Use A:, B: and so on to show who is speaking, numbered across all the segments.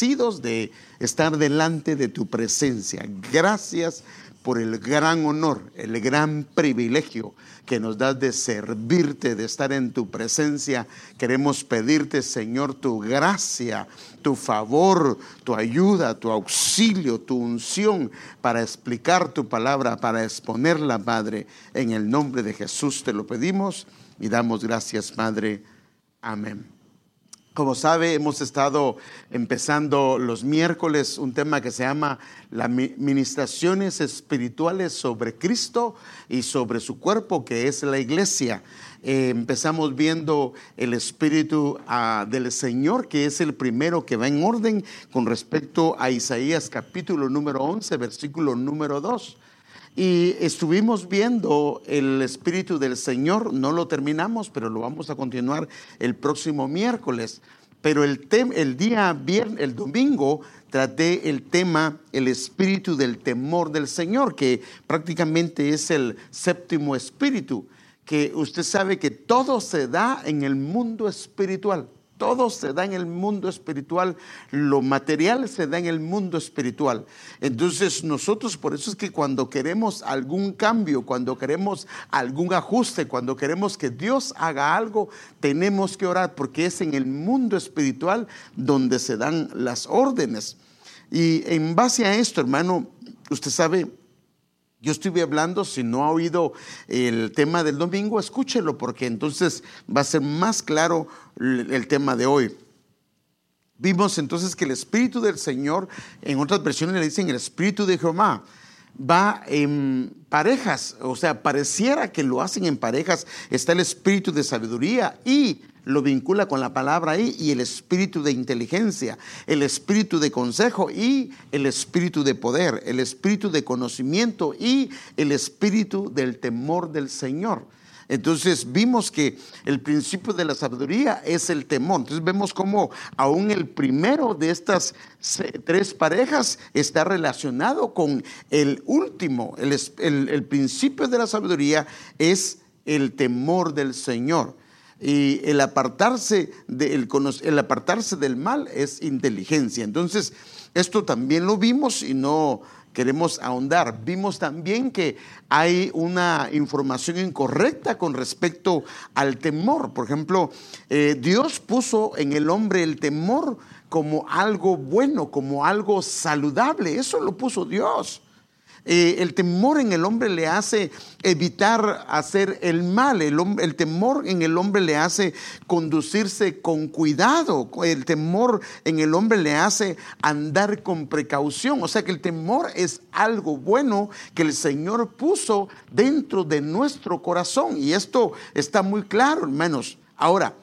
A: de estar delante de tu presencia. Gracias por el gran honor, el gran privilegio que nos das de servirte, de estar en tu presencia. Queremos pedirte, Señor, tu gracia, tu favor, tu ayuda, tu auxilio, tu unción para explicar tu palabra, para exponerla, Padre. En el nombre de Jesús te lo pedimos y damos gracias, Padre. Amén. Como sabe, hemos estado empezando los miércoles un tema que se llama las ministraciones espirituales sobre Cristo y sobre su cuerpo, que es la iglesia. Eh, empezamos viendo el Espíritu ah, del Señor, que es el primero que va en orden con respecto a Isaías capítulo número 11, versículo número 2. Y estuvimos viendo el Espíritu del Señor, no lo terminamos, pero lo vamos a continuar el próximo miércoles. Pero el, el día viernes, el domingo, traté el tema, el espíritu del temor del Señor, que prácticamente es el séptimo espíritu, que usted sabe que todo se da en el mundo espiritual. Todo se da en el mundo espiritual, lo material se da en el mundo espiritual. Entonces nosotros por eso es que cuando queremos algún cambio, cuando queremos algún ajuste, cuando queremos que Dios haga algo, tenemos que orar porque es en el mundo espiritual donde se dan las órdenes. Y en base a esto, hermano, usted sabe, yo estuve hablando, si no ha oído el tema del domingo, escúchelo porque entonces va a ser más claro el tema de hoy. Vimos entonces que el Espíritu del Señor, en otras versiones le dicen el Espíritu de Jehová, va en parejas, o sea, pareciera que lo hacen en parejas. Está el Espíritu de sabiduría y lo vincula con la palabra ahí y el espíritu de inteligencia, el espíritu de consejo y el espíritu de poder, el espíritu de conocimiento y el espíritu del temor del Señor. Entonces vimos que el principio de la sabiduría es el temor. Entonces vemos cómo aún el primero de estas tres parejas está relacionado con el último. El, el principio de la sabiduría es el temor del Señor. Y el apartarse, el apartarse del mal es inteligencia. Entonces, esto también lo vimos y no queremos ahondar. Vimos también que hay una información incorrecta con respecto al temor. Por ejemplo, eh, Dios puso en el hombre el temor como algo bueno, como algo saludable. Eso lo puso Dios. Eh, el temor en el hombre le hace evitar hacer el mal. El, el, temor en el hombre le hace conducirse con cuidado. El temor en el hombre le hace andar con precaución. O sea que el temor es algo bueno que el Señor puso dentro de nuestro corazón. Y esto está muy claro, hermanos. Ahora,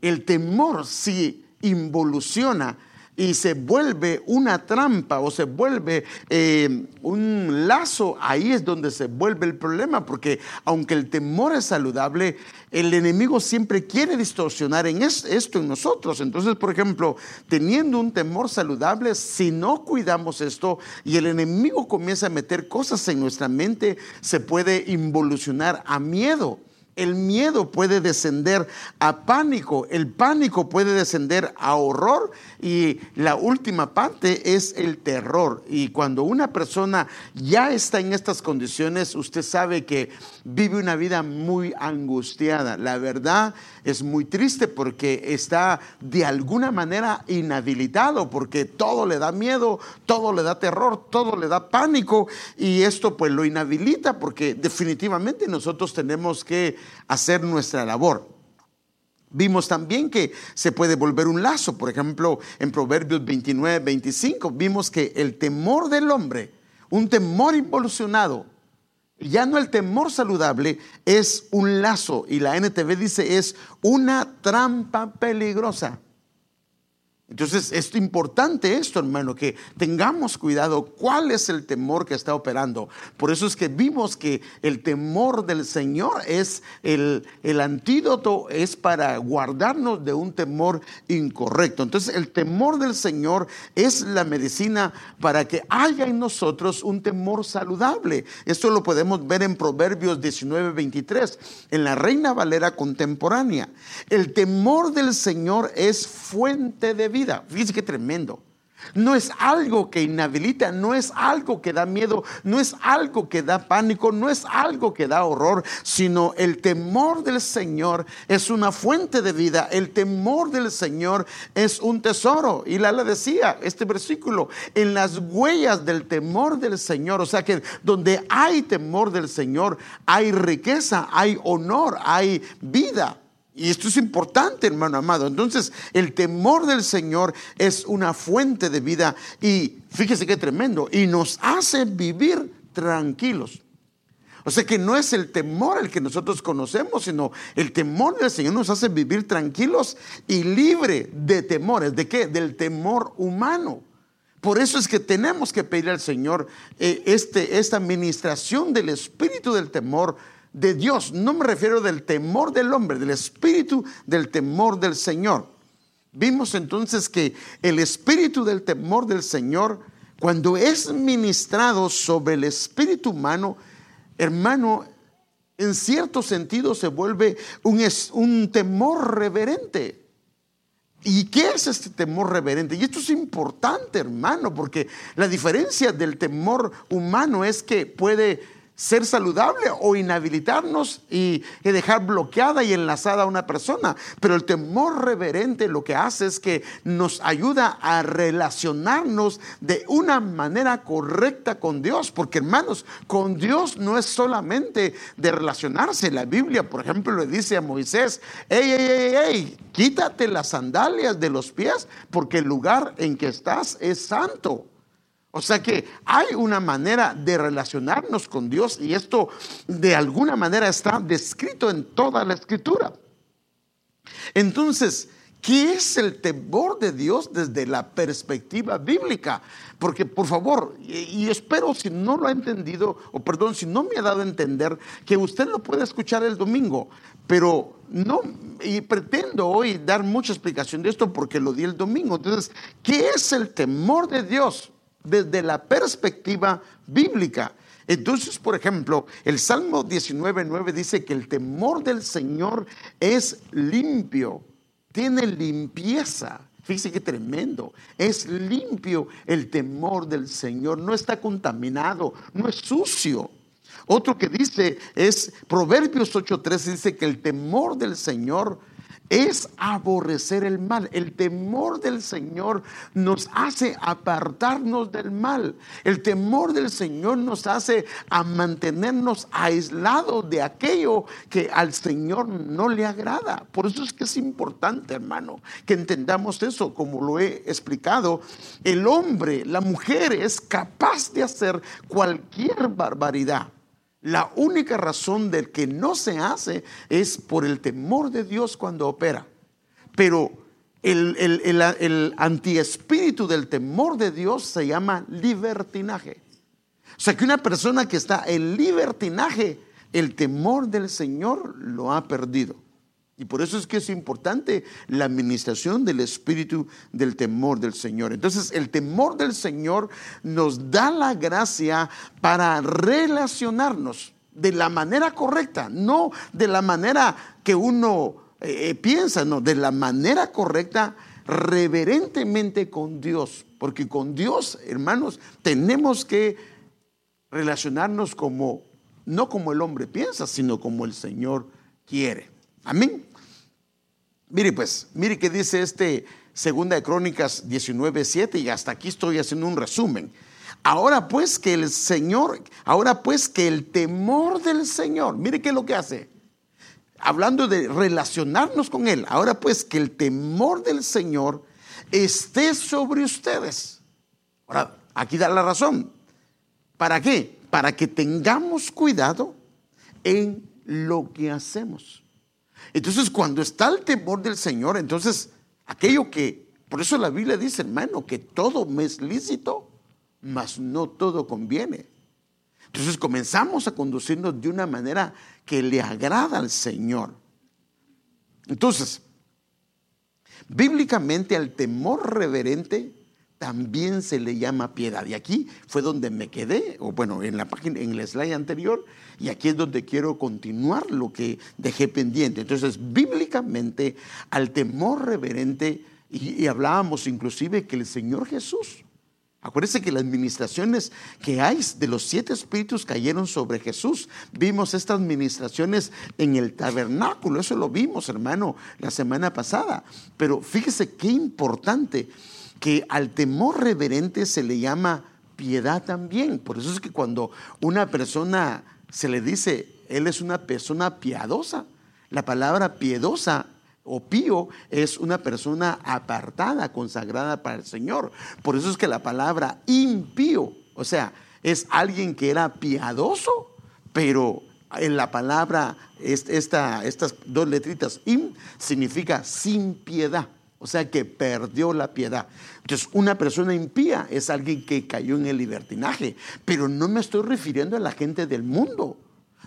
A: el temor si involuciona y se vuelve una trampa o se vuelve eh, un lazo, ahí es donde se vuelve el problema, porque aunque el temor es saludable, el enemigo siempre quiere distorsionar en esto en nosotros. Entonces, por ejemplo, teniendo un temor saludable, si no cuidamos esto y el enemigo comienza a meter cosas en nuestra mente, se puede involucionar a miedo. El miedo puede descender a pánico, el pánico puede descender a horror y la última parte es el terror. Y cuando una persona ya está en estas condiciones, usted sabe que vive una vida muy angustiada. La verdad es muy triste porque está de alguna manera inhabilitado, porque todo le da miedo, todo le da terror, todo le da pánico y esto pues lo inhabilita porque definitivamente nosotros tenemos que hacer nuestra labor. Vimos también que se puede volver un lazo, por ejemplo, en Proverbios 29, 25, vimos que el temor del hombre, un temor involucionado, ya no el temor saludable, es un lazo. Y la NTV dice es una trampa peligrosa. Entonces es importante esto, hermano, que tengamos cuidado cuál es el temor que está operando. Por eso es que vimos que el temor del Señor es el, el antídoto, es para guardarnos de un temor incorrecto. Entonces el temor del Señor es la medicina para que haya en nosotros un temor saludable. Esto lo podemos ver en Proverbios 19, 23, en la Reina Valera contemporánea. El temor del Señor es fuente de vida. Fíjense qué tremendo. No es algo que inhabilita, no es algo que da miedo, no es algo que da pánico, no es algo que da horror, sino el temor del Señor es una fuente de vida. El temor del Señor es un tesoro. Y la decía, este versículo, en las huellas del temor del Señor, o sea que donde hay temor del Señor, hay riqueza, hay honor, hay vida. Y esto es importante, hermano amado. Entonces, el temor del Señor es una fuente de vida y fíjese qué tremendo, y nos hace vivir tranquilos. O sea que no es el temor el que nosotros conocemos, sino el temor del Señor nos hace vivir tranquilos y libre de temores. ¿De qué? Del temor humano. Por eso es que tenemos que pedir al Señor eh, este, esta administración del espíritu del temor de Dios. No me refiero del temor del hombre, del espíritu del temor del Señor. Vimos entonces que el espíritu del temor del Señor, cuando es ministrado sobre el espíritu humano, hermano, en cierto sentido se vuelve un, temor reverente. ¿Y qué es este temor reverente? Y esto es importante, hermano, porque la diferencia del temor humano es que puede ser saludable o inhabilitarnos y, dejar bloqueada y enlazada a una persona. Pero el temor reverente lo que hace es que nos ayuda a relacionarnos de una manera correcta con Dios. Porque hermanos, con Dios no es solamente de relacionarse. La Biblia, por ejemplo, le dice a Moisés, ey, ey, ey, ey, quítate las sandalias de los pies porque el lugar en que estás es santo. O sea que hay una manera de relacionarnos con Dios y esto de alguna manera está descrito en toda la escritura. Entonces, ¿qué es el temor de Dios desde la perspectiva bíblica? Porque por favor, y, espero si no lo ha entendido, o perdón, si no me ha dado a entender, que usted lo puede escuchar el domingo, pero no, y pretendo hoy dar mucha explicación de esto porque lo di el domingo. Entonces, ¿qué es el temor de Dios? Desde la perspectiva bíblica. Entonces, por ejemplo, el Salmo 19.9 dice que el temor del Señor es limpio, tiene limpieza. Fíjese qué tremendo. Es limpio el temor del Señor, no está contaminado, no es sucio. Otro que dice es Proverbios 8.3 dice que el temor del Señor es aborrecer el mal. El temor del Señor nos hace apartarnos del mal. El temor del Señor nos hace a mantenernos aislados de aquello que al Señor no le agrada. Por eso es que es importante, hermano, que entendamos eso, como lo he explicado. El hombre, la mujer es capaz de hacer cualquier barbaridad la única razón del que no se hace es por el temor de Dios cuando opera. Pero el, el, antiespíritu del temor de Dios se llama libertinaje. O sea que una persona que está en libertinaje, el temor del Señor lo ha perdido. Y por eso es que es importante la administración del espíritu del temor del Señor. Entonces el temor del Señor nos da la gracia para relacionarnos de la manera correcta, no de la manera que uno eh, eh, piensa, no, de la manera correcta, reverentemente con Dios. Porque con Dios, hermanos, tenemos que relacionarnos como, no como el hombre piensa, sino como el Señor quiere. Amén. Mire pues, mire que dice este Segunda de Crónicas 19:7 y hasta aquí estoy haciendo un resumen. Ahora pues que el Señor, ahora pues que el temor del Señor, mire qué es lo que hace. Hablando de relacionarnos con Él, ahora pues que el temor del Señor esté sobre ustedes. Ahora, aquí da la razón. ¿Para qué? Para que tengamos cuidado en lo que hacemos. Entonces, cuando está el temor del Señor, entonces aquello que, por eso la Biblia dice, hermano, que todo me es lícito, mas no todo conviene. Entonces comenzamos a conducirnos de una manera que le agrada al Señor. Entonces, bíblicamente al temor reverente también se le llama piedad. Y aquí fue donde me quedé, o bueno, en la página, en el slide anterior, y aquí es donde quiero continuar lo que dejé pendiente. Entonces, bíblicamente, al temor reverente Y, hablábamos inclusive que el Señor Jesús, acuérdense que las administraciones que hay de los siete espíritus cayeron sobre Jesús. Vimos estas administraciones en el tabernáculo, eso lo vimos, hermano, la semana pasada. Pero fíjese qué importante que al temor reverente se le llama piedad también. Por eso es que cuando una persona se le dice, él es una persona piadosa, la palabra piedosa o pío es una persona apartada, consagrada para el Señor. Por eso es que la palabra impío, o sea, es alguien que era piadoso, pero en la palabra, esta, estas dos letritas, im, significa sin piedad. O sea que perdió la piedad. Entonces, una persona impía es alguien que cayó en el libertinaje. Pero no me estoy refiriendo a la gente del mundo.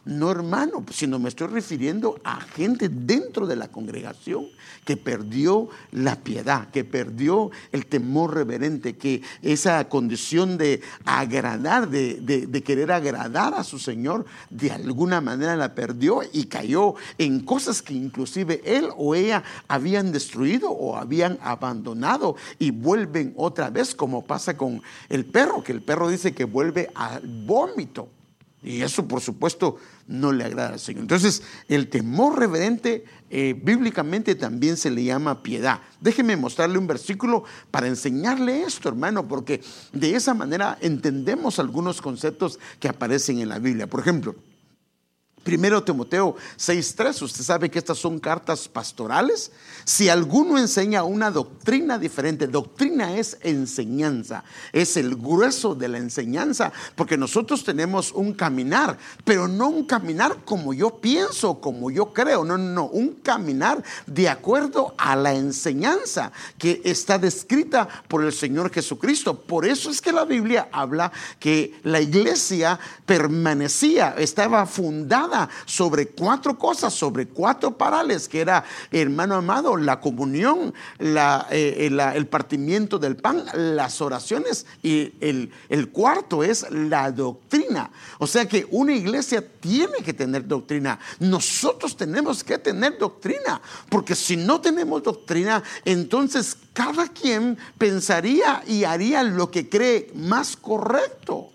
A: No, hermano, sino me estoy refiriendo a gente dentro de la congregación que perdió la piedad, que perdió el temor reverente, que esa condición de agradar, de, querer agradar a su Señor, de alguna manera la perdió y cayó en cosas que inclusive él o ella habían destruido o habían abandonado y vuelven otra vez, como pasa con el perro, que el perro dice que vuelve al vómito. Y eso, por supuesto, no le agrada al Señor. Entonces, el temor reverente eh, bíblicamente también se le llama piedad. Déjeme mostrarle un versículo para enseñarle esto, hermano, porque de esa manera entendemos algunos conceptos que aparecen en la Biblia. Por ejemplo, Primero Timoteo 6.3, usted sabe que estas son cartas pastorales. Si alguno enseña una doctrina diferente, doctrina es enseñanza, es el grueso de la enseñanza, porque nosotros tenemos un caminar, pero no un caminar como yo pienso, como yo creo, no, no, no, un caminar de acuerdo a la enseñanza que está descrita por el Señor Jesucristo. Por eso es que la Biblia habla que la iglesia permanecía, estaba fundada sobre cuatro cosas, sobre cuatro parales, que era, hermano amado, la comunión, eh, el partimiento del pan, las oraciones y el, el cuarto es la doctrina. O sea que una iglesia tiene que tener doctrina. Nosotros tenemos que tener doctrina, porque si no tenemos doctrina, entonces cada quien pensaría y haría lo que cree más correcto.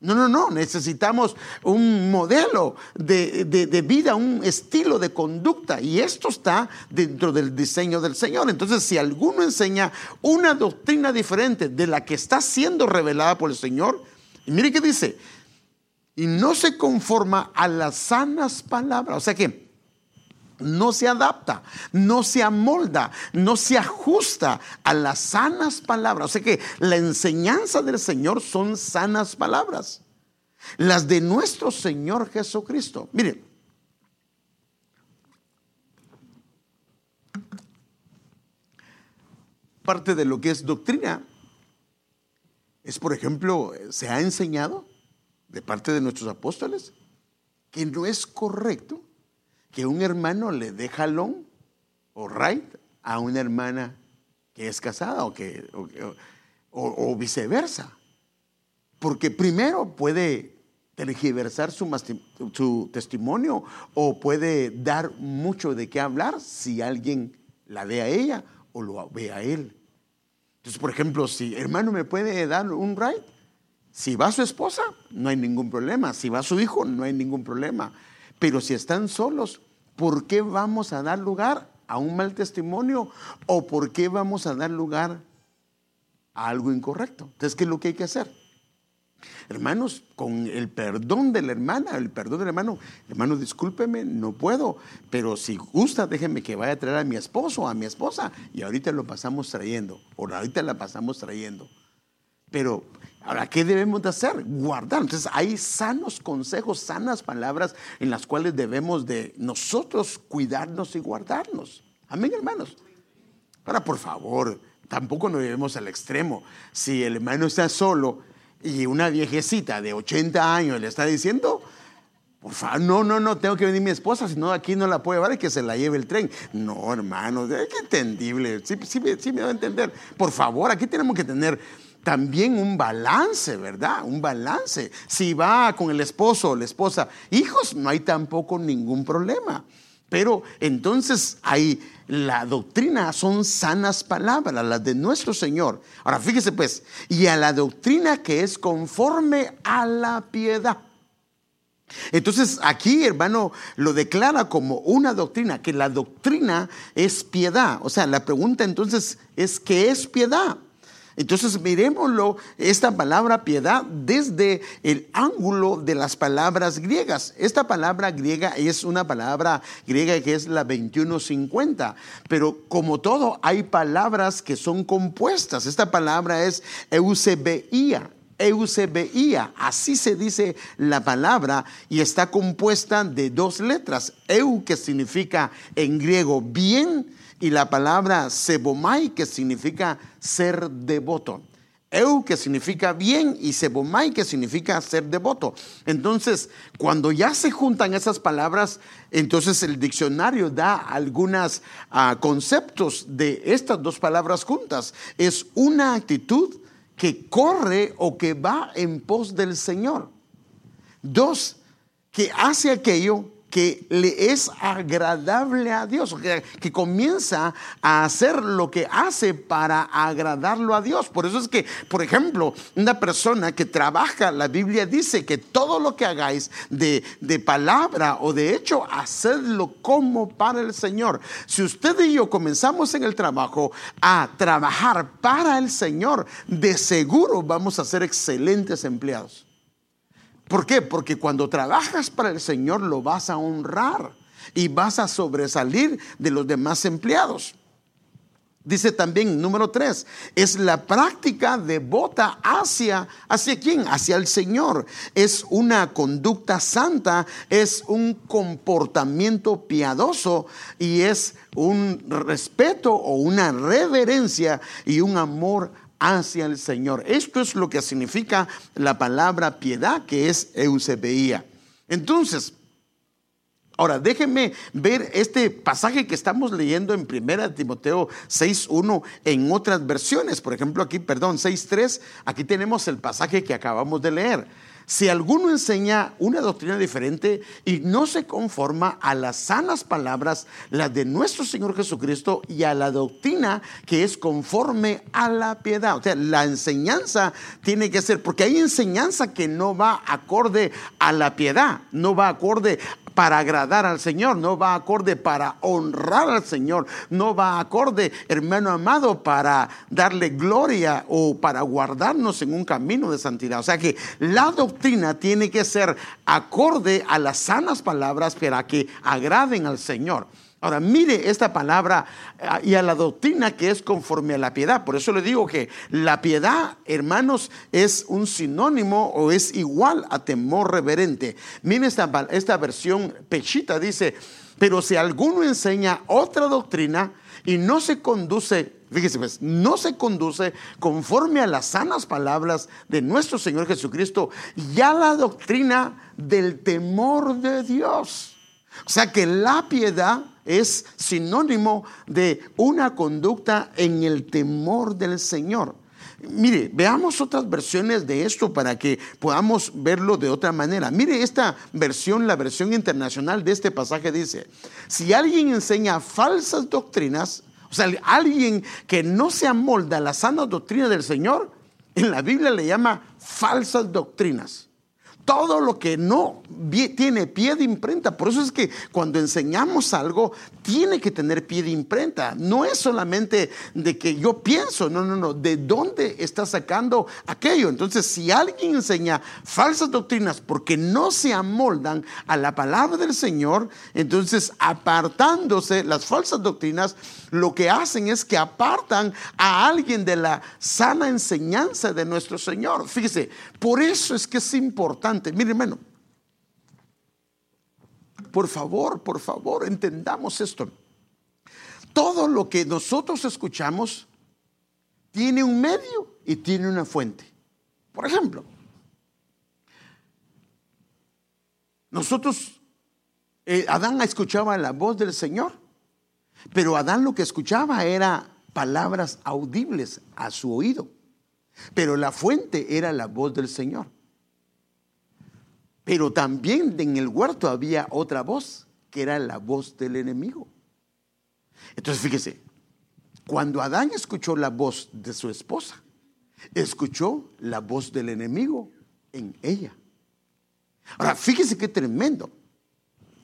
A: No, no, no, necesitamos un modelo de, vida, un estilo de conducta y esto está dentro del diseño del Señor. Entonces, si alguno enseña una doctrina diferente de la que está siendo revelada por el Señor, mire qué dice, y no se conforma a las sanas palabras, o sea que no se adapta, no se amolda, no se ajusta a las sanas palabras. O sea que la enseñanza del Señor son sanas palabras. Las de nuestro Señor Jesucristo. Miren, parte de lo que es doctrina es, por ejemplo, se ha enseñado de parte de nuestros apóstoles que no es correcto que un hermano le dé jalón o right a una hermana que es casada o, que, o, viceversa. Porque primero puede tergiversar su, su, testimonio o puede dar mucho de qué hablar si alguien la ve a ella o lo ve a él. Entonces, por ejemplo, si hermano me puede dar un right, si va su esposa, no hay ningún problema. Si va su hijo, no hay ningún problema. Pero si están solos, ¿por qué vamos a dar lugar a un mal testimonio o por qué vamos a dar lugar a algo incorrecto? Entonces, ¿qué es lo que hay que hacer? Hermanos, con el perdón de la hermana, el perdón del hermano, hermano, discúlpeme, no puedo, pero si gusta, déjeme que vaya a traer a mi esposo a mi esposa y ahorita lo pasamos trayendo, o ahorita la pasamos trayendo. Pero Ahora, ¿qué debemos de hacer? Guardar. Entonces, hay sanos consejos, sanas palabras en las cuales debemos de nosotros cuidarnos y guardarnos. Amén, hermanos. Ahora, por favor, tampoco nos debemos al extremo. Si el hermano está solo y una viejecita de 80 años le está diciendo, por favor, no, no, no, tengo que venir mi esposa, si no aquí no la puede llevar y que se la lleve el tren. No, hermano, es entendible, sí, sí, sí me va a entender. Por favor, aquí tenemos que tener también un balance, ¿verdad? Un balance. Si va con el esposo o la esposa, hijos, no hay tampoco ningún problema. Pero entonces hay la doctrina son sanas palabras, las de nuestro Señor. Ahora fíjese pues, y a la doctrina que es conforme a la piedad. Entonces aquí, hermano, lo declara como una doctrina, que la doctrina es piedad. O sea, la pregunta entonces es, ¿qué es piedad? Entonces miremoslo, esta palabra piedad desde el ángulo de las palabras griegas. Esta palabra griega es una palabra griega que es la 2150, pero como todo hay palabras que son compuestas. Esta palabra es eusebeía. Eusebeía, así se dice la palabra y está compuesta de dos letras. Eu que significa en griego bien y la palabra sebomai que significa ser devoto. Eu que significa bien y sebomai que significa ser devoto. Entonces, cuando ya se juntan esas palabras, entonces el diccionario da algunos ah, conceptos de estas dos palabras juntas. Es una actitud que corre o que va en pos del Señor. Dos, que hace aquello que le es agradable a Dios, que, que, comienza a hacer lo que hace para agradarlo a Dios. Por eso es que, por ejemplo, una persona que trabaja, la Biblia dice que todo lo que hagáis de, de palabra o de hecho, hacedlo como para el Señor. Si usted y yo comenzamos en el trabajo a trabajar para el Señor, de seguro vamos a ser excelentes empleados. ¿Por qué? Porque cuando trabajas para el Señor lo vas a honrar y vas a sobresalir de los demás empleados. Dice también, número tres, es la práctica devota hacia, ¿hacia quién? Hacia el Señor. Es una conducta santa, es un comportamiento piadoso y es un respeto o una reverencia y un amor hacia el Señor. Esto es lo que significa la palabra piedad, que es eusebeía. Entonces, Ahora, déjenme ver este pasaje que estamos leyendo en 1 Timoteo 6.1 en otras versiones. Por ejemplo, aquí, perdón, 6.3, aquí tenemos el pasaje que acabamos de leer. Si alguno enseña una doctrina diferente y no se conforma a las sanas palabras, las de nuestro Señor Jesucristo y a la doctrina que es conforme a la piedad. O sea, la enseñanza tiene que ser, porque hay enseñanza que no va acorde a la piedad, no va acorde para agradar al Señor, no va acorde para honrar al Señor, no va acorde, hermano amado, para darle gloria o para guardarnos en un camino de santidad. O sea que la doctrina tiene que ser acorde a las sanas palabras para que agraden al Señor. Ahora, mire esta palabra ah, y a la doctrina que es conforme a la piedad. Por eso le digo que la piedad, hermanos, es un sinónimo o es igual a temor reverente. Mire esta, esta versión pechita, dice, pero si alguno enseña otra doctrina y no se conduce, fíjese pues, no se conduce conforme a las sanas palabras de nuestro Señor Jesucristo, ya la doctrina del temor de Dios. O sea que la piedad es sinónimo de una conducta en el temor del Señor. Mire, veamos otras versiones de esto para que podamos verlo de otra manera. Mire esta versión, la versión internacional de este pasaje dice, si alguien enseña falsas doctrinas, o sea, alguien que no se amolda a la sana doctrina del Señor, en la Biblia le llama falsas doctrinas todo lo que no tiene pie de imprenta. Por eso es que cuando enseñamos algo, tiene que tener pie de imprenta. No es solamente de que yo pienso, no, no, no, de dónde está sacando aquello. Entonces, si alguien enseña falsas doctrinas porque no se amoldan a la palabra del Señor, entonces apartándose las falsas doctrinas, lo que hacen es que apartan a alguien de la sana enseñanza de nuestro Señor. Fíjese, por eso es que es importante Mire, hermano, por favor, por favor, entendamos esto. Todo lo que nosotros escuchamos tiene un medio y tiene una fuente. Por ejemplo, nosotros, eh, Adán escuchaba la voz del Señor, pero Adán lo que escuchaba era palabras audibles a su oído, pero la fuente era la voz del Señor. Pero también en el huerto había otra voz, que era la voz del enemigo. Entonces fíjese, cuando Adán escuchó la voz de su esposa, escuchó la voz del enemigo en ella. Ahora, fíjese qué tremendo.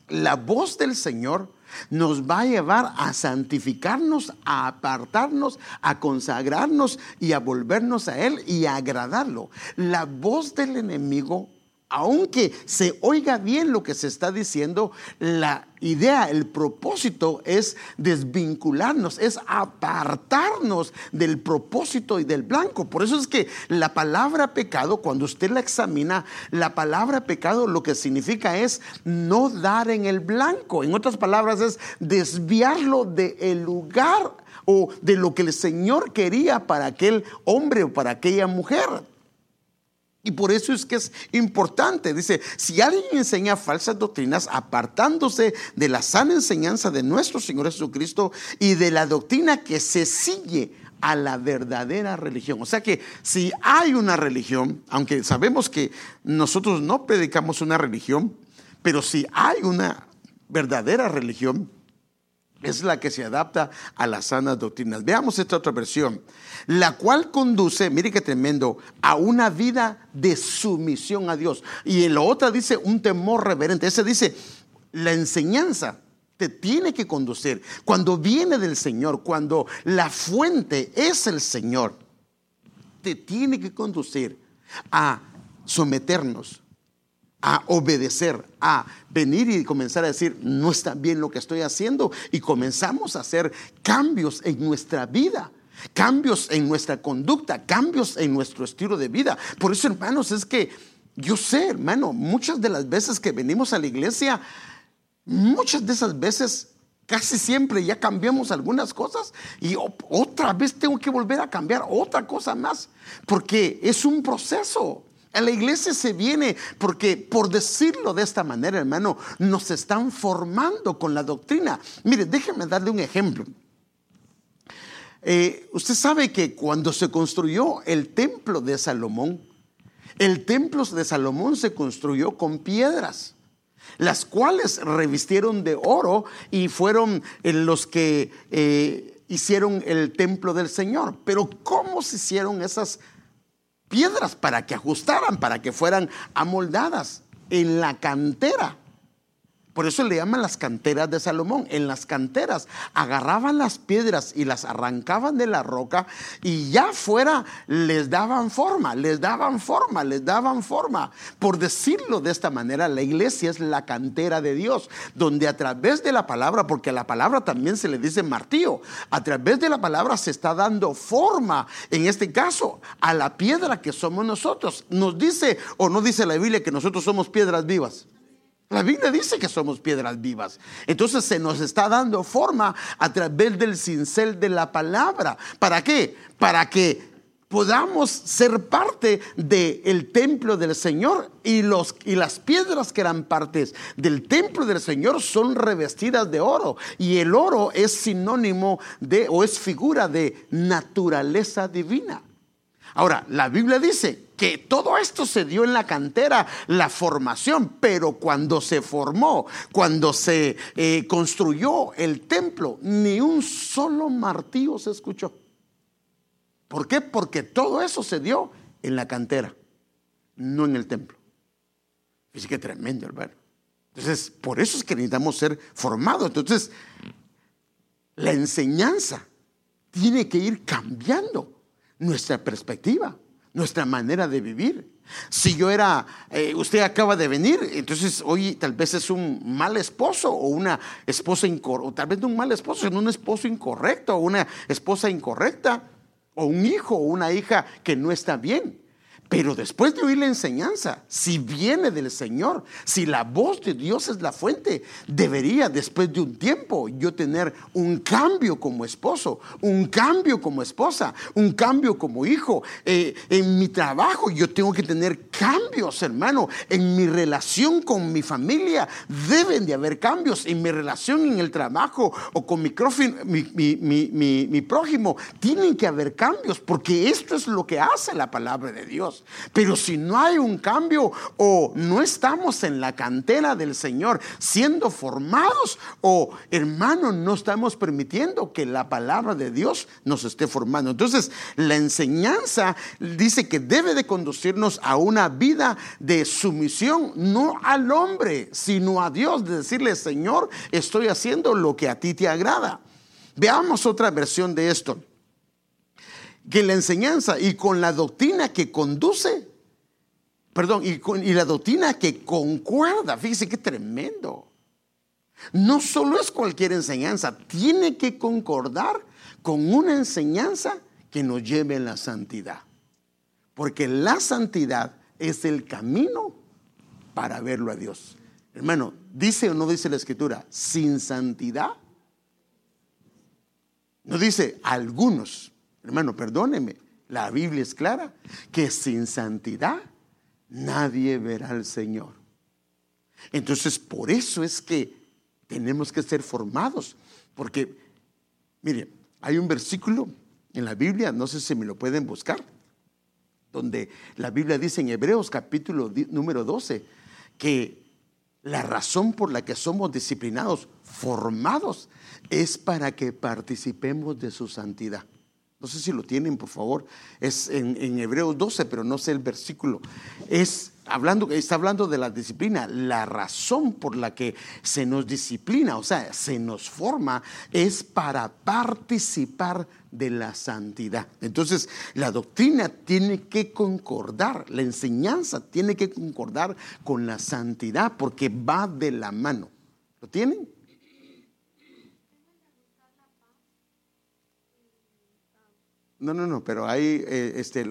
A: La voz del Señor nos va a llevar a santificarnos, a apartarnos, a consagrarnos y a volvernos a Él y a agradarlo. La voz del enemigo aunque se oiga bien lo que se está diciendo, la idea, el propósito es desvincularnos, es apartarnos del propósito y del blanco. Por eso es que la palabra pecado, cuando usted la examina, la palabra pecado lo que significa es no dar en el blanco. En otras palabras, es desviarlo del lugar o de lo que el Señor quería para aquel hombre o para aquella mujer. Y por eso es que es importante. Dice, si alguien enseña falsas doctrinas, apartándose de la sana enseñanza de nuestro Señor Jesucristo y de la doctrina que se sigue a la verdadera religión. O sea que si hay una religión, aunque sabemos que nosotros no predicamos una religión, pero si hay una verdadera religión, es la que se adapta a las sanas doctrinas. Veamos esta otra versión, la cual conduce, mire qué tremendo, a una vida de sumisión a Dios. Y en la otra dice un temor reverente. Ese dice, la enseñanza te tiene que conducir. Cuando viene del Señor, cuando la fuente es el Señor, te tiene que conducir a someternos a obedecer, a venir y comenzar a decir, no está bien lo que estoy haciendo, y comenzamos a hacer cambios en nuestra vida cambios en nuestra conducta, cambios en nuestro estilo de vida. Por eso, hermanos, es que yo sé, hermano, muchas de las veces que venimos a la iglesia, muchas de esas veces, casi siempre ya cambiamos algunas cosas y otra vez tengo que volver a cambiar otra cosa más, porque es un proceso. A la iglesia se viene porque, por decirlo de esta manera, hermano, nos están formando con la doctrina. Mire, déjeme darle un ejemplo. Eh, usted sabe que cuando se construyó el templo de Salomón, el templo de Salomón se construyó con piedras, las cuales revistieron de oro y fueron eh, los que eh, hicieron el templo del Señor. Pero ¿cómo se hicieron esas piedras para que ajustaran, para que fueran amoldadas en la cantera. Por eso le llaman las canteras de Salomón. En las canteras agarraban las piedras y las arrancaban de la roca y ya fuera les daban forma, les daban forma, les daban forma. Por decirlo de esta manera, la iglesia es la cantera de Dios, donde a través de la palabra, porque a la palabra también se le dice martillo, a través de la palabra se está dando forma, en este caso, a la piedra que somos nosotros. Nos dice o no dice la Biblia que nosotros somos piedras vivas. La Biblia dice que somos piedras vivas. Entonces se nos está dando forma a través del cincel de la palabra. ¿Para qué? Para que podamos ser parte del templo del Señor y, los, y las piedras que eran partes del templo del Señor son revestidas de oro y el oro es sinónimo de o es figura de naturaleza divina. Ahora, la Biblia dice que todo esto se dio en la cantera, la formación, pero cuando se formó, cuando se eh, construyó el templo, ni un solo martillo se escuchó. ¿Por qué? Porque todo eso se dio en la cantera, no en el templo. Es que tremendo, hermano. Entonces, por eso es que necesitamos ser formados. Entonces, la enseñanza tiene que ir cambiando nuestra perspectiva, nuestra manera de vivir. Si yo era, eh, usted acaba de venir, entonces hoy tal vez es un mal esposo o una esposa incorrecta, o tal vez no un mal esposo, sino un esposo incorrecto o una esposa incorrecta, o un hijo o una hija que no está bien. Pero después de oír la enseñanza, si viene del Señor, si la voz de Dios es la fuente, debería después de un tiempo yo tener un cambio como esposo, un cambio como esposa, un cambio como hijo. Eh, en mi trabajo yo tengo que tener cambios, hermano. En mi relación con mi familia deben de haber cambios. En mi relación en el trabajo o con mi, mi prójimo tienen que haber cambios porque esto es lo que hace la palabra de Dios. Dios. Pero si no hay un cambio o no estamos en la cantera del Señor siendo formados o hermano no estamos permitiendo que la palabra de Dios nos esté formando. Entonces la enseñanza dice que debe de conducirnos a una vida de sumisión, no al hombre, sino a Dios, de decirle, Señor, estoy haciendo lo que a ti te agrada. Veamos otra versión de esto. Que la enseñanza y con la doctrina que conduce, perdón, y, con, y la doctrina que concuerda, fíjese qué tremendo. No solo es cualquier enseñanza, tiene que concordar con una enseñanza que nos lleve a la santidad. Porque la santidad es el camino para verlo a Dios. Hermano, dice o no dice la escritura, sin santidad no dice algunos. Hermano, perdóneme. La Biblia es clara que sin santidad nadie verá al Señor. Entonces, por eso es que tenemos que ser formados. Porque, mire, hay un versículo en la Biblia, no sé si me lo pueden buscar, donde la Biblia dice en Hebreos capítulo número 12 que la razón por la que somos disciplinados, formados, es para que participemos de su santidad. No sé si lo tienen, por favor. Es en, Hebreos 12, pero no sé el versículo. Es hablando, está hablando de la disciplina. La razón por la que se nos disciplina, o sea, se nos forma, es para participar de la santidad. Entonces, la doctrina tiene que concordar, la enseñanza tiene que concordar con la santidad, porque va de la mano. ¿Lo tienen? No, no, no, pero hay, eh, este,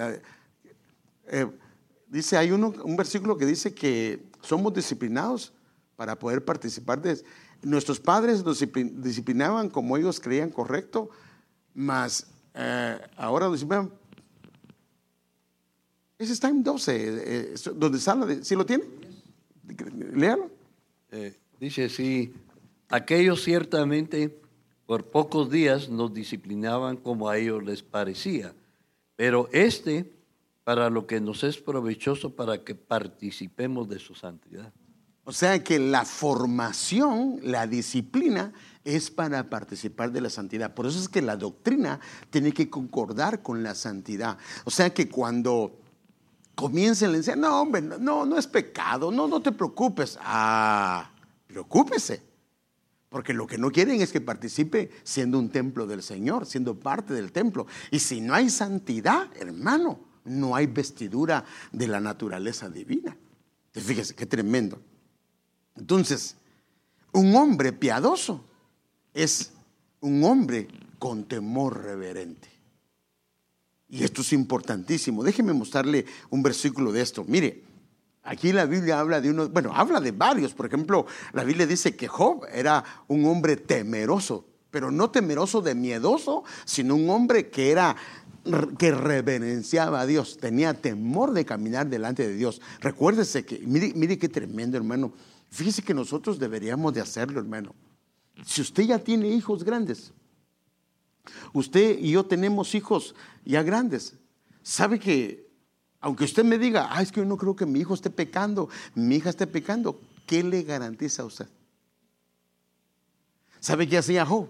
A: eh, dice, hay uno, un versículo que dice que somos disciplinados para poder participar de... Nuestros padres nos disciplinaban como ellos creían correcto, mas eh, ahora nos disciplinan. Ese está en 12, donde sale, ¿sí lo tiene? Léalo.
B: dice, sí, aquellos ciertamente por pocos días nos disciplinaban como a ellos les parecía, pero este para lo que nos es provechoso para que participemos de su santidad.
A: O sea que la formación, la disciplina, es para participar de la santidad. Por eso es que la doctrina tiene que concordar con la santidad. O sea que cuando comiencen a decir, no, hombre, no, no es pecado, no, no te preocupes. Ah, preocúpese. Porque lo que no quieren es que participe siendo un templo del Señor, siendo parte del templo. Y si no hay santidad, hermano, no hay vestidura de la naturaleza divina. fíjese, qué tremendo. Entonces, un hombre piadoso es un hombre con temor reverente. Y esto es importantísimo. Déjeme mostrarle un versículo de esto. Mire, Aquí la Biblia habla de uno, bueno, habla de varios. Por ejemplo, la Biblia dice que Job era un hombre temeroso, pero no temeroso de miedoso, sino un hombre que era que reverenciaba a Dios, tenía temor de caminar delante de Dios. Recuérdese que, mire, mire qué tremendo, hermano. Fíjese que nosotros deberíamos de hacerlo, hermano. Si usted ya tiene hijos grandes, usted y yo tenemos hijos ya grandes, sabe que aunque usted me diga, ah, es que yo no creo que mi hijo esté pecando, mi hija esté pecando, ¿qué le garantiza a usted? ¿Sabe qué hacía Job?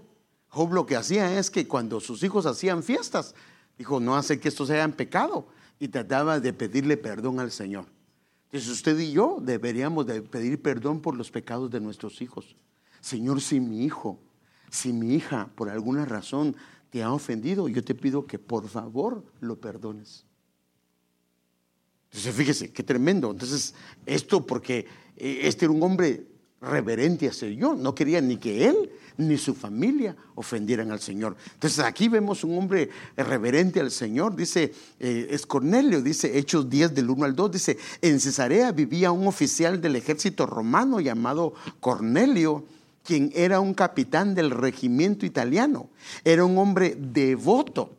A: Job lo que hacía es que cuando sus hijos hacían fiestas, dijo, no hace que esto sea pecado, y trataba de pedirle perdón al Señor. Entonces usted y yo deberíamos de pedir perdón por los pecados de nuestros hijos. Señor, si mi hijo, si mi hija por alguna razón te ha ofendido, yo te pido que por favor lo perdones. Entonces, fíjese, qué tremendo. Entonces, esto porque eh, este era un hombre reverente hacia Dios, no quería ni que él ni su familia ofendieran al Señor. Entonces aquí vemos un hombre reverente al Señor, dice, eh, es Cornelio, dice Hechos 10 del 1 al 2, dice, en Cesarea vivía un oficial del ejército romano llamado Cornelio, quien era un capitán del regimiento italiano, era un hombre devoto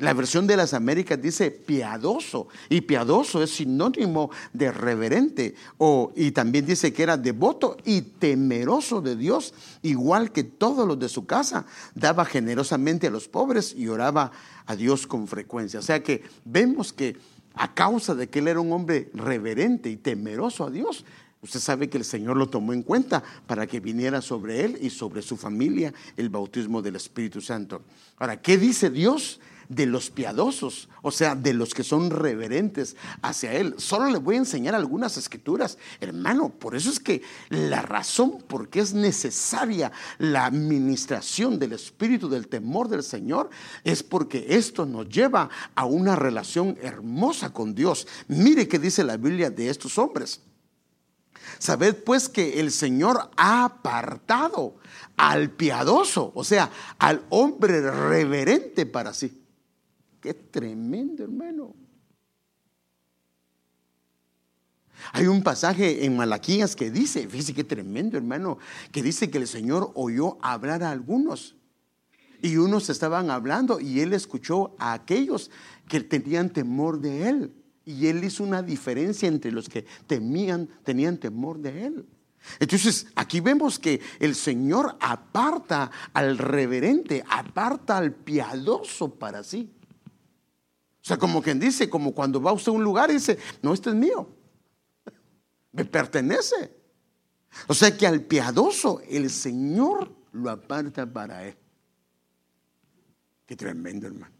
A: la versión de las Américas dice piadoso y piadoso es sinónimo de reverente o, y también dice que era devoto y temeroso de Dios, igual que todos los de su casa. Daba generosamente a los pobres y oraba a Dios con frecuencia. O sea que vemos que a causa de que él era un hombre reverente y temeroso a Dios, usted sabe que el Señor lo tomó en cuenta para que viniera sobre él y sobre su familia el bautismo del Espíritu Santo. Ahora, ¿qué dice Dios? De los piadosos, o sea, de los que son reverentes hacia Él. Solo le voy a enseñar algunas escrituras, hermano. Por eso es que la razón por qué es necesaria la administración del espíritu del temor del Señor es porque esto nos lleva a una relación hermosa con Dios. Mire qué dice la Biblia de estos hombres. Sabed pues que el Señor ha apartado al piadoso, o sea, al hombre reverente para sí. Qué tremendo, hermano. Hay un pasaje en Malaquías que dice, fíjese qué tremendo, hermano, que dice que el Señor oyó hablar a algunos. Y unos estaban hablando y él escuchó a aquellos que tenían temor de él. Y él hizo una diferencia entre los que temían, tenían temor de él. Entonces, aquí vemos que el Señor aparta al reverente, aparta al piadoso para sí. O sea, como quien dice, como cuando va usted a un lugar y dice, no, este es mío, me pertenece. O sea que al piadoso el Señor lo aparta para él. Qué tremendo, hermano.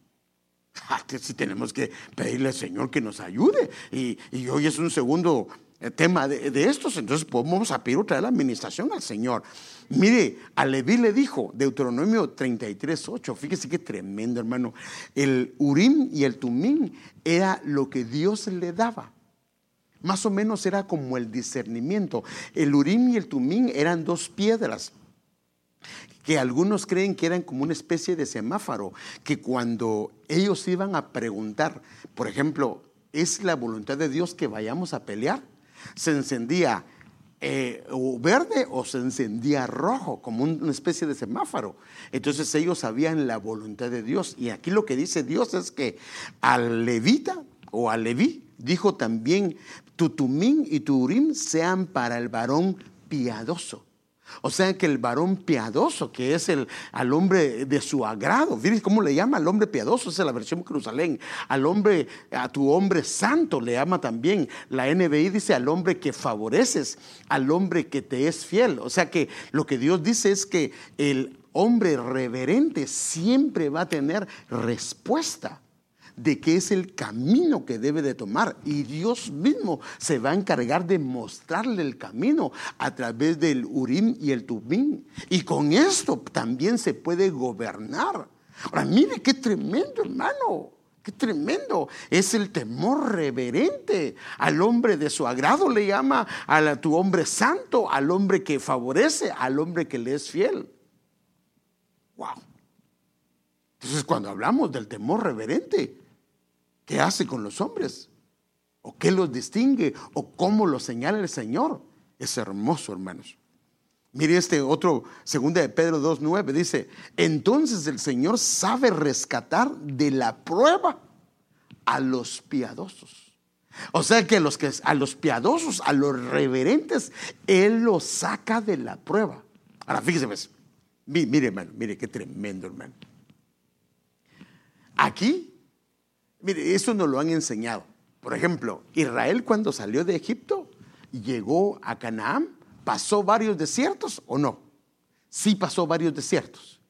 A: Ah, que si tenemos que pedirle al Señor que nos ayude. Y, hoy es un segundo eh, tema de, de estos, entonces podemos a pedir otra vez la administración al Señor. Mire, a Leví le dijo, Deuteronomio 33, 8, fíjese qué tremendo, hermano. El Urim y el Tumín era lo que Dios le daba. Más o menos era como el discernimiento. El Urim y el Tumín eran dos piedras que algunos creen que eran como una especie de semáforo, que cuando ellos iban a preguntar, por ejemplo, ¿es la voluntad de Dios que vayamos a pelear? Se encendía eh, verde o se encendía rojo, como una especie de semáforo. Entonces ellos sabían la voluntad de Dios. Y aquí lo que dice Dios es que al levita o al leví dijo también, tu tumín y tu urim sean para el varón piadoso. O sea que el varón piadoso, que es el al hombre de su agrado, fíjense cómo le llama al hombre piadoso, esa es la versión Jerusalén. Al hombre, a tu hombre santo le llama también. La NBI dice al hombre que favoreces, al hombre que te es fiel. O sea que lo que Dios dice es que el hombre reverente siempre va a tener respuesta de qué es el camino que debe de tomar. Y Dios mismo se va a encargar de mostrarle el camino a través del Urim y el Tumim. Y con esto también se puede gobernar. Ahora, mire qué tremendo, hermano. Qué tremendo. Es el temor reverente. Al hombre de su agrado le llama a tu hombre santo, al hombre que favorece, al hombre que le es fiel. Wow. Entonces, cuando hablamos del temor reverente, ¿Qué hace con los hombres? ¿O qué los distingue? ¿O cómo los señala el Señor? Es hermoso, hermanos. Mire este otro, segunda de Pedro 2.9, dice, entonces el Señor sabe rescatar de la prueba a los piadosos. O sea que, los que a los piadosos, a los reverentes, Él los saca de la prueba. Ahora fíjese, pues, mire hermano, mire qué tremendo hermano. Aquí Mire, eso nos lo han enseñado. Por ejemplo, Israel cuando salió de Egipto, llegó a Canaán, pasó varios desiertos o no. Sí pasó varios desiertos.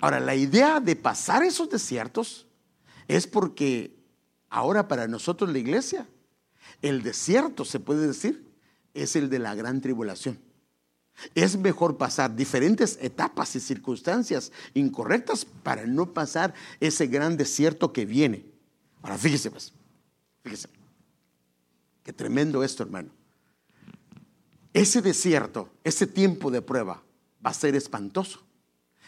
A: Ahora, la idea de pasar esos desiertos es porque ahora para nosotros la iglesia, el desierto, se puede decir, es el de la gran tribulación. Es mejor pasar diferentes etapas y circunstancias incorrectas para no pasar ese gran desierto que viene. Ahora fíjese pues, fíjese. Qué tremendo esto, hermano. Ese desierto, ese tiempo de prueba va a ser espantoso.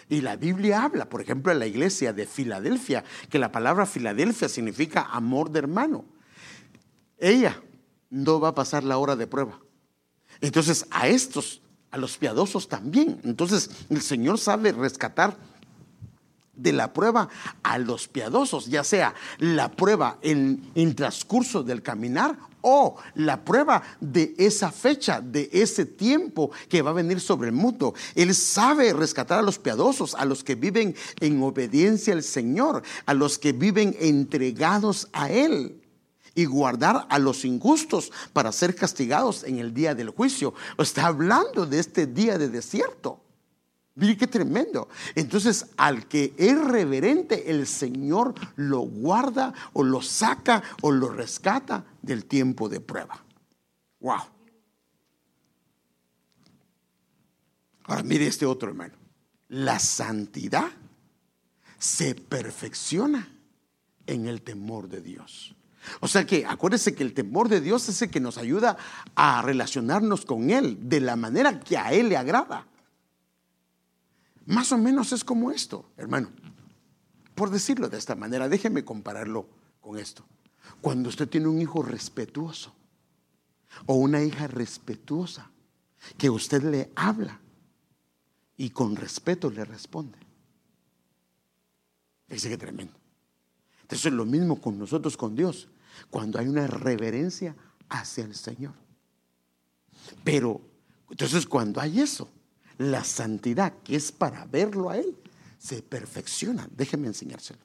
A: Y la Biblia habla, por ejemplo, en la iglesia de Filadelfia, que la palabra Filadelfia significa amor de hermano. Ella no va a pasar la hora de prueba. Entonces, a estos, a los piadosos también. Entonces, el Señor sabe rescatar de la prueba a los piadosos, ya sea la prueba en, en transcurso del caminar o la prueba de esa fecha, de ese tiempo que va a venir sobre el mundo. Él sabe rescatar a los piadosos, a los que viven en obediencia al Señor, a los que viven entregados a Él. y guardar a los injustos para ser castigados en el día del juicio. Está hablando de este día de desierto. Mire qué tremendo. Entonces, al que es reverente, el Señor lo guarda o lo saca o lo rescata del tiempo de prueba. Wow. Ahora, mire este otro hermano. La santidad se perfecciona en el temor de Dios. O sea que acuérdese que el temor de Dios es el que nos ayuda a relacionarnos con Él de la manera que a Él le agrada. Más o menos es como esto, hermano. Por decirlo de esta manera, déjeme compararlo con esto. Cuando usted tiene un hijo respetuoso o una hija respetuosa, que usted le habla y con respeto le responde. Dice que tremendo. Entonces es lo mismo con nosotros, con Dios, cuando hay una reverencia hacia el Señor. Pero, entonces cuando hay eso, la santidad que es para verlo a Él, se perfecciona. Déjenme enseñárselo.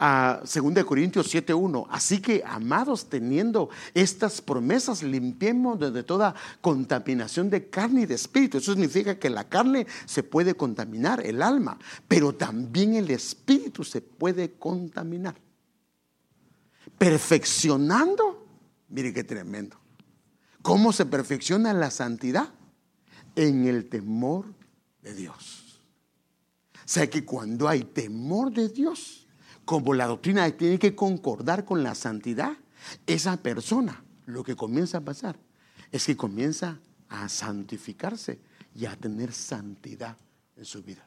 A: A 2 Corintios 7:1. Así que, amados, teniendo estas promesas, limpiemos de toda contaminación de carne y de espíritu. Eso significa que la carne se puede contaminar, el alma, pero también el espíritu se puede contaminar. Perfeccionando, mire qué tremendo. ¿Cómo se perfecciona la santidad? En el temor de Dios. O sea que cuando hay temor de Dios, como la doctrina tiene que concordar con la santidad, esa persona lo que comienza a pasar es que comienza a santificarse y a tener santidad en su vida.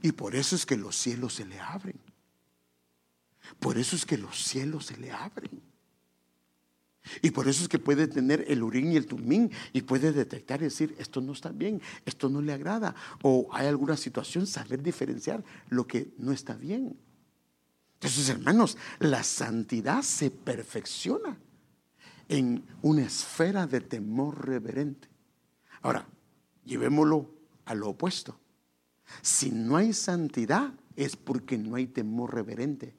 A: Y por eso es que los cielos se le abren. Por eso es que los cielos se le abren. Y por eso es que puede tener el urín y el tumín y puede detectar y decir, esto no está bien, esto no le agrada, o hay alguna situación, saber diferenciar lo que no está bien. Entonces, hermanos, la santidad se perfecciona en una esfera de temor reverente. Ahora, llevémoslo a lo opuesto. Si no hay santidad es porque no hay temor reverente.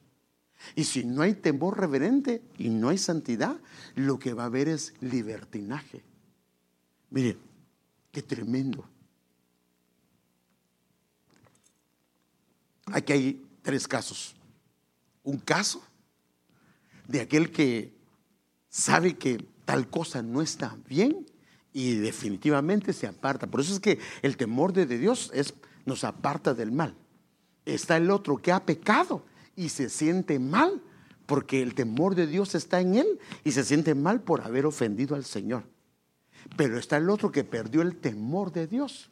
A: Y si no hay temor reverente y no hay santidad, lo que va a haber es libertinaje. Miren, qué tremendo. Aquí hay tres casos. Un caso de aquel que sabe que tal cosa no está bien y definitivamente se aparta. Por eso es que el temor de Dios es, nos aparta del mal. Está el otro que ha pecado y se siente mal porque el temor de Dios está en él y se siente mal por haber ofendido al Señor. Pero está el otro que perdió el temor de Dios.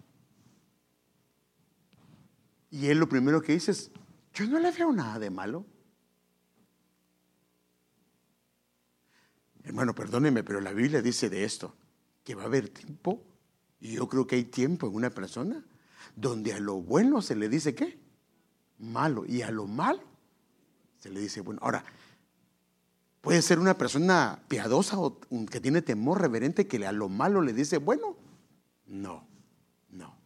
A: Y él lo primero que dice es, yo no le veo nada de malo. Hermano, perdóneme, pero la Biblia dice de esto, que va a haber tiempo, y yo creo que hay tiempo en una persona, donde a lo bueno se le dice qué? Malo, y a lo malo se le dice, bueno, ahora, puede ser una persona piadosa o que tiene temor reverente que a lo malo le dice, bueno, no, no.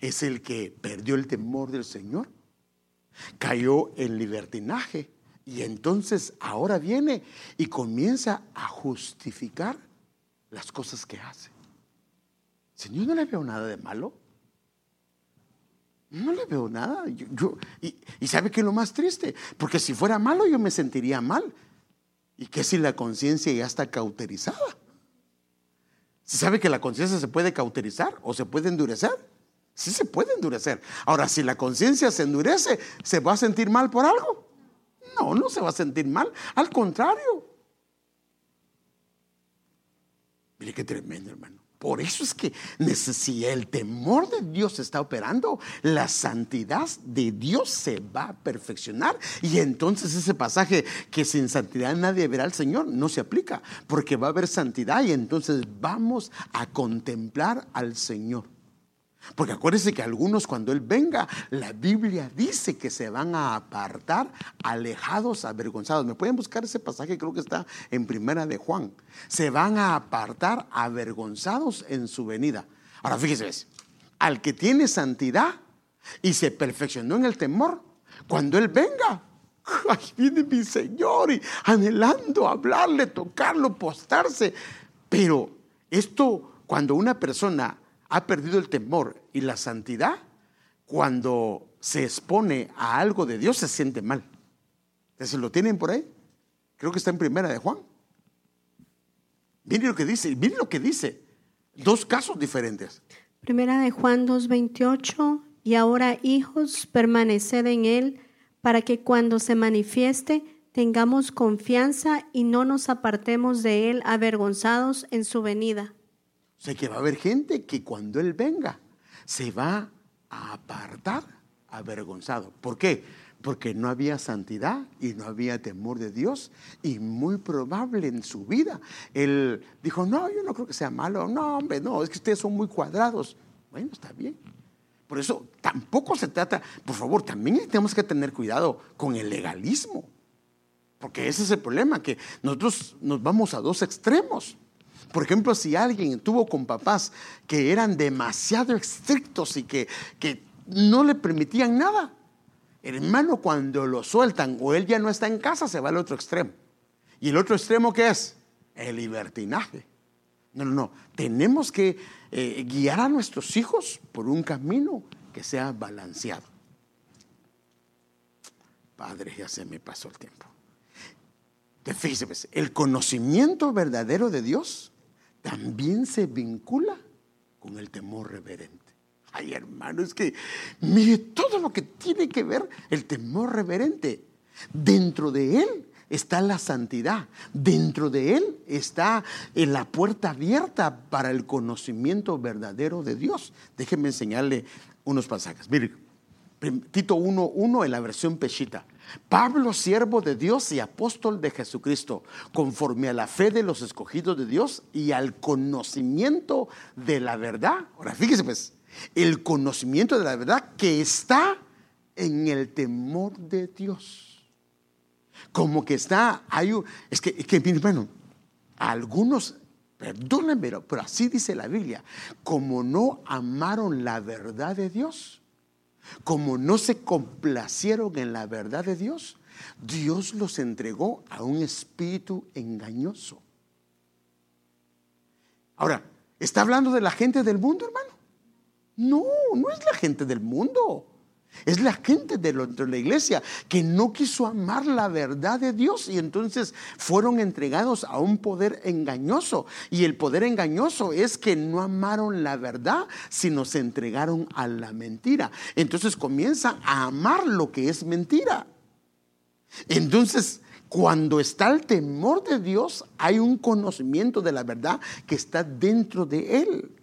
A: Es el que perdió el temor del Señor, cayó en libertinaje y entonces ahora viene y comienza a justificar las cosas que hace. Señor, no le veo nada de malo. No le veo nada. y, sabe que es lo más triste, porque si fuera malo yo me sentiría mal. ¿Y qué si la conciencia ya está cauterizada? ¿Se sabe que la conciencia se puede cauterizar o se puede endurecer? Sí se puede endurecer. Ahora, si la conciencia se endurece, ¿se va a sentir mal por algo? No, no se va a sentir mal. Al contrario. Mire qué tremendo, hermano. Por eso es que si el temor de Dios está operando, la santidad de Dios se va a perfeccionar. Y entonces ese pasaje que sin santidad nadie verá al Señor no se aplica, porque va a haber santidad y entonces vamos a contemplar al Señor. Porque acuérdense que algunos cuando Él venga, la Biblia dice que se van a apartar alejados, avergonzados. ¿Me pueden buscar ese pasaje? Creo que está en primera de Juan. Se van a apartar avergonzados en su venida. Ahora fíjese, al que tiene santidad y se perfeccionó en el temor, cuando Él venga, Ay, viene mi Señor y anhelando hablarle, tocarlo, postarse. Pero esto, cuando una persona ha perdido el temor y la santidad, cuando se expone a algo de Dios se siente mal. Entonces, ¿lo tienen por ahí? Creo que está en primera de Juan. Miren lo que dice, miren lo que dice. Dos casos diferentes.
C: Primera de Juan 2.28, y ahora hijos, permaneced en él, para que cuando se manifieste tengamos confianza y no nos apartemos de él avergonzados en su venida.
A: O sea que va a haber gente que cuando él venga se va a apartar avergonzado. ¿Por qué? Porque no había santidad y no había temor de Dios y muy probable en su vida él dijo, no, yo no creo que sea malo, no, hombre, no, es que ustedes son muy cuadrados. Bueno, está bien. Por eso tampoco se trata, por favor, también tenemos que tener cuidado con el legalismo, porque ese es el problema, que nosotros nos vamos a dos extremos. Por ejemplo, si alguien tuvo con papás que eran demasiado estrictos y que, que no le permitían nada, hermano, cuando lo sueltan o él ya no está en casa, se va al otro extremo. ¿Y el otro extremo qué es? El libertinaje. No, no, no. Tenemos que eh, guiar a nuestros hijos por un camino que sea balanceado. Padre, ya se me pasó el tiempo. Fíjese, pues, el conocimiento verdadero de Dios también se vincula con el temor reverente. Ay, hermano, es que mire todo lo que tiene que ver el temor reverente. Dentro de él está la santidad. Dentro de él está en la puerta abierta para el conocimiento verdadero de Dios. Déjenme enseñarle unos pasajes. Mire, Tito 1.1 en la versión Peshita. Pablo, siervo de Dios y apóstol de Jesucristo, conforme a la fe de los escogidos de Dios y al conocimiento de la verdad. Ahora, fíjese pues, el conocimiento de la verdad que está en el temor de Dios. Como que está, hay, es que, es que, bueno, algunos, perdónenme, pero así dice la Biblia, como no amaron la verdad de Dios, como no se complacieron en la verdad de Dios, Dios los entregó a un espíritu engañoso. Ahora, ¿está hablando de la gente del mundo, hermano? No, no es la gente del mundo. Es la gente de la iglesia que no quiso amar la verdad de Dios y entonces fueron entregados a un poder engañoso. Y el poder engañoso es que no amaron la verdad, sino se entregaron a la mentira. Entonces comienzan a amar lo que es mentira. Entonces, cuando está el temor de Dios, hay un conocimiento de la verdad que está dentro de él.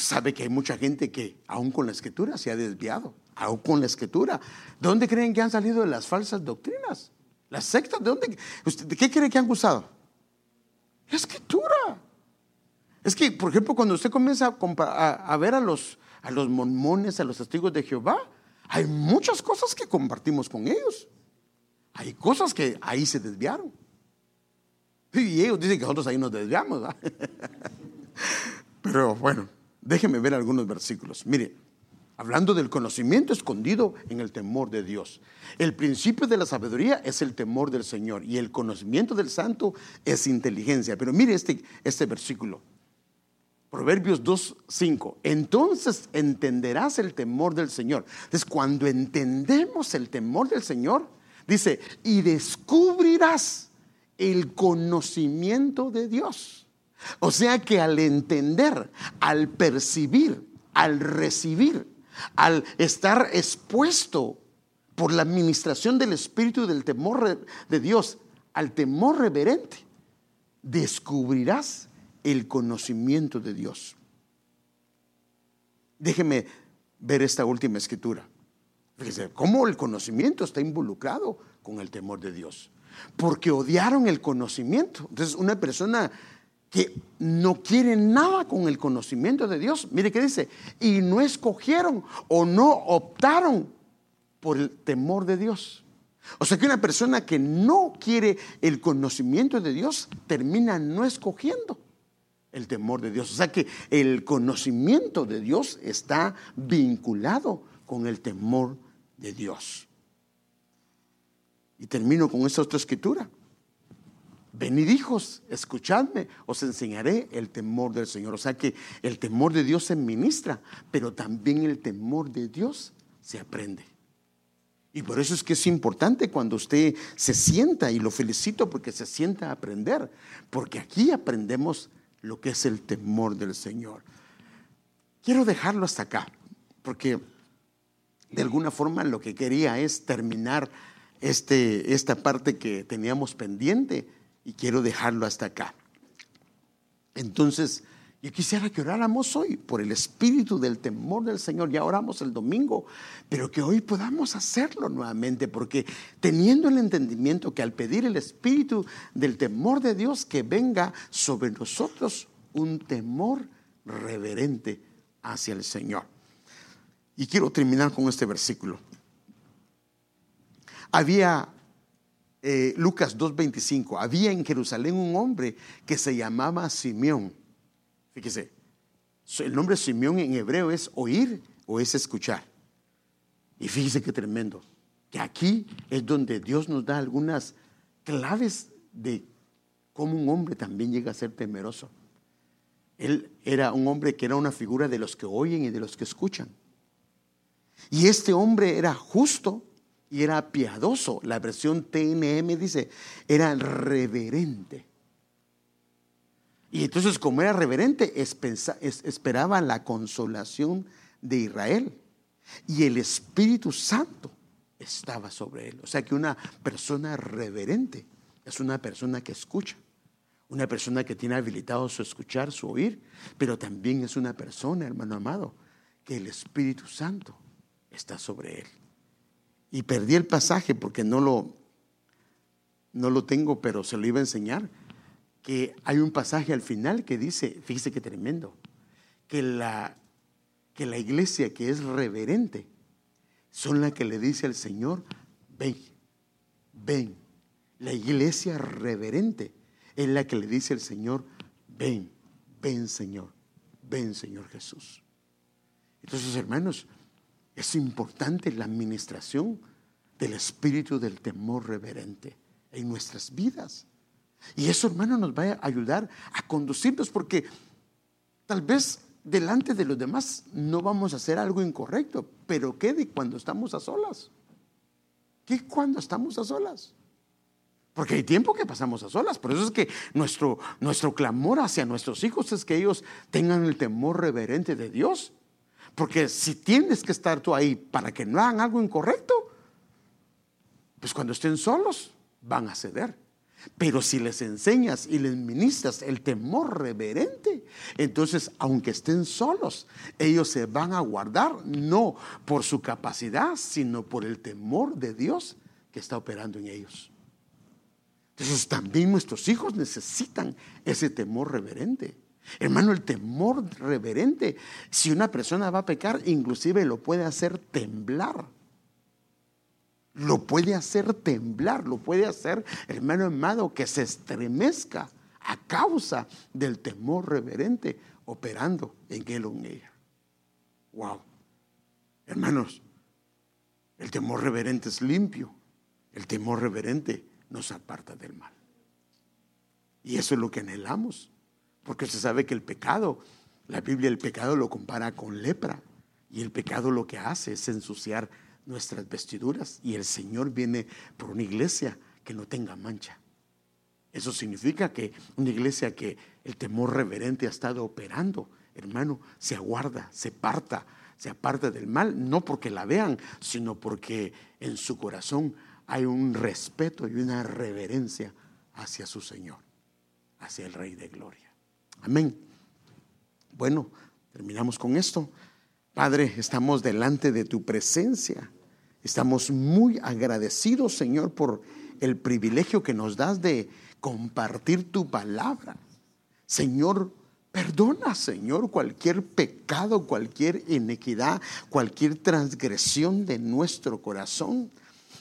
A: Sabe que hay mucha gente que aún con la escritura se ha desviado, aún con la escritura. ¿De dónde creen que han salido las falsas doctrinas? Las sectas, ¿de dónde? ¿De qué creen que han usado? La escritura. Es que, por ejemplo, cuando usted comienza a, ver a los, a mormones, a los testigos de Jehová, hay muchas cosas que compartimos con ellos. Hay cosas que ahí se desviaron. Y ellos dicen que nosotros ahí nos desviamos. Pero bueno, Déjeme ver algunos versículos. Mire, hablando del conocimiento escondido en el temor de Dios. El principio de la sabiduría es el temor del Señor y el conocimiento del santo es inteligencia. Pero mire este, este versículo. Proverbios 2.5. Entonces entenderás el temor del Señor. Entonces cuando entendemos el temor del Señor, dice, y descubrirás el conocimiento de Dios. O sea que al entender, al percibir, al recibir, al estar expuesto por la administración del Espíritu y del temor de Dios, al temor reverente, descubrirás el conocimiento de Dios. Déjeme ver esta última escritura. Fíjese, cómo el conocimiento está involucrado con el temor de Dios. Porque odiaron el conocimiento. Entonces, una persona que no quieren nada con el conocimiento de Dios. Mire qué dice, y no escogieron o no optaron por el temor de Dios. O sea que una persona que no quiere el conocimiento de Dios termina no escogiendo. el temor de Dios. O sea que el conocimiento de Dios está vinculado con el temor de Dios. Y termino con esta otra escritura. Venid hijos, escuchadme, os enseñaré el temor del Señor. O sea que el temor de Dios se ministra, pero también el temor de Dios se aprende. Y por eso es que es importante cuando usted se sienta, y lo felicito porque se sienta a aprender, porque aquí aprendemos lo que es el temor del Señor. Quiero dejarlo hasta acá, porque de alguna forma lo que quería es terminar este, esta parte que teníamos pendiente y quiero dejarlo hasta acá. Entonces, yo quisiera que oráramos hoy por el espíritu del temor del Señor. Ya oramos el domingo, pero que hoy podamos hacerlo nuevamente, porque teniendo el entendimiento que al pedir el espíritu del temor de Dios, que venga sobre nosotros un temor reverente hacia el Señor. Y quiero terminar con este versículo. Había, eh, Lucas 2.25, había en Jerusalén un hombre que se llamaba Simeón Fíjese, el nombre Simeón en hebreo es oír o es escuchar. Y fíjese qué tremendo, que aquí es donde Dios nos da algunas claves de cómo un hombre también llega a ser temeroso. Él era un hombre que era una figura de los que oyen y de los que escuchan. Y este hombre era justo y era piadoso. La versión TNM dice, era reverente. Y entonces como era reverente, esperaba la consolación de Israel. Y el Espíritu Santo estaba sobre él. O sea que una persona reverente es una persona que escucha, una persona que tiene habilitado su escuchar, su oír, pero también es una persona, hermano amado, que el Espíritu Santo está sobre él. Y perdí el pasaje porque no lo, no lo tengo, pero se lo iba a enseñar que hay un pasaje al final que dice, fíjese qué tremendo, que la, que la iglesia que es reverente son la que le dice al Señor, ven, ven. La iglesia reverente es la que le dice al Señor, ven, ven Señor, ven Señor Jesús. Entonces, hermanos, es importante la administración del espíritu del temor reverente en nuestras vidas. Y eso, hermano, nos va a ayudar a conducirnos porque tal vez delante de los demás no vamos a hacer algo incorrecto, pero ¿qué de cuando estamos a solas? ¿Qué cuando estamos a solas? Porque hay tiempo que pasamos a solas. Por eso es que nuestro, nuestro clamor hacia nuestros hijos es que ellos tengan el temor reverente de Dios. Porque si tienes que estar tú ahí para que no hagan algo incorrecto, pues cuando estén solos van a ceder. Pero si les enseñas y les ministras el temor reverente, entonces aunque estén solos, ellos se van a guardar no por su capacidad, sino por el temor de Dios que está operando en ellos. Entonces también nuestros hijos necesitan ese temor reverente. Hermano, el temor reverente, si una persona va a pecar, inclusive lo puede hacer temblar lo puede hacer temblar, lo puede hacer, hermano amado, que se estremezca a causa del temor reverente operando en él o en ella. Wow. Hermanos, el temor reverente es limpio, el temor reverente nos aparta del mal. Y eso es lo que anhelamos, porque se sabe que el pecado, la Biblia el pecado lo compara con lepra, y el pecado lo que hace es ensuciar nuestras vestiduras y el Señor viene por una iglesia que no tenga mancha. Eso significa que una iglesia que el temor reverente ha estado operando, hermano, se aguarda, se parta, se aparta del mal, no porque la vean, sino porque en su corazón hay un respeto y una reverencia hacia su Señor, hacia el Rey de Gloria. Amén. Bueno, terminamos con esto. Padre, estamos delante de tu presencia. Estamos muy agradecidos, Señor, por el privilegio que nos das de compartir tu palabra. Señor, perdona, Señor, cualquier pecado, cualquier inequidad, cualquier transgresión de nuestro corazón.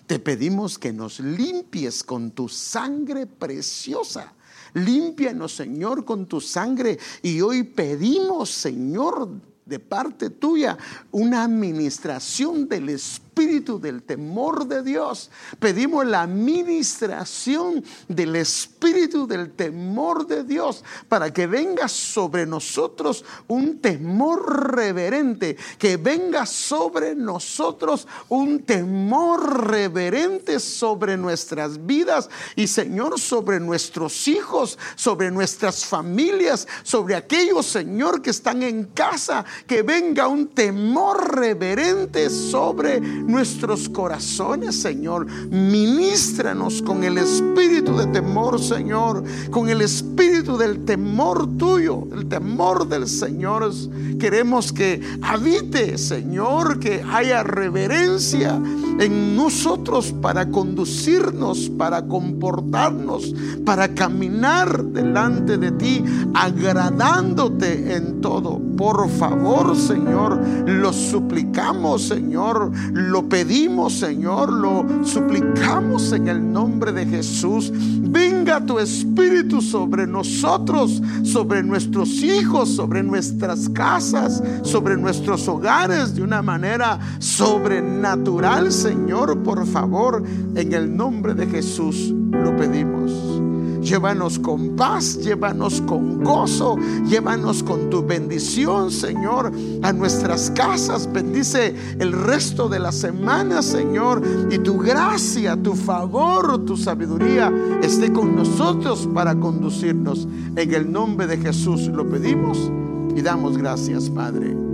A: Te pedimos que nos limpies con tu sangre preciosa Límpianos, Señor, con tu sangre. Y hoy pedimos, Señor, de parte tuya una administración del Espíritu del temor de Dios. Pedimos la administración del Espíritu del temor de Dios para que venga sobre nosotros un temor reverente, que venga sobre nosotros un temor reverente sobre nuestras vidas y Señor sobre nuestros hijos, sobre nuestras familias, sobre aquellos Señor que están en casa que venga un temor reverente sobre nuestros corazones, Señor. Ministranos con el espíritu de temor, Señor, con el espíritu del temor tuyo, el temor del Señor. Queremos que habite, Señor, que haya reverencia en nosotros para conducirnos, para comportarnos, para caminar delante de ti, agradándote en todo. Por favor, Señor, lo suplicamos, Señor, lo pedimos, Señor, lo suplicamos en el nombre de Jesús. Venga tu Espíritu sobre nosotros, sobre nuestros hijos, sobre nuestras casas, sobre nuestros hogares de una manera sobrenatural, Señor, por favor, en el nombre de Jesús lo pedimos. Llévanos con paz, llévanos con gozo, llévanos con tu bendición, Señor, a nuestras casas. Bendice el resto de la semana, Señor, y tu gracia, tu favor, tu sabiduría esté con nosotros para conducirnos. En el nombre de Jesús lo pedimos y damos gracias, Padre.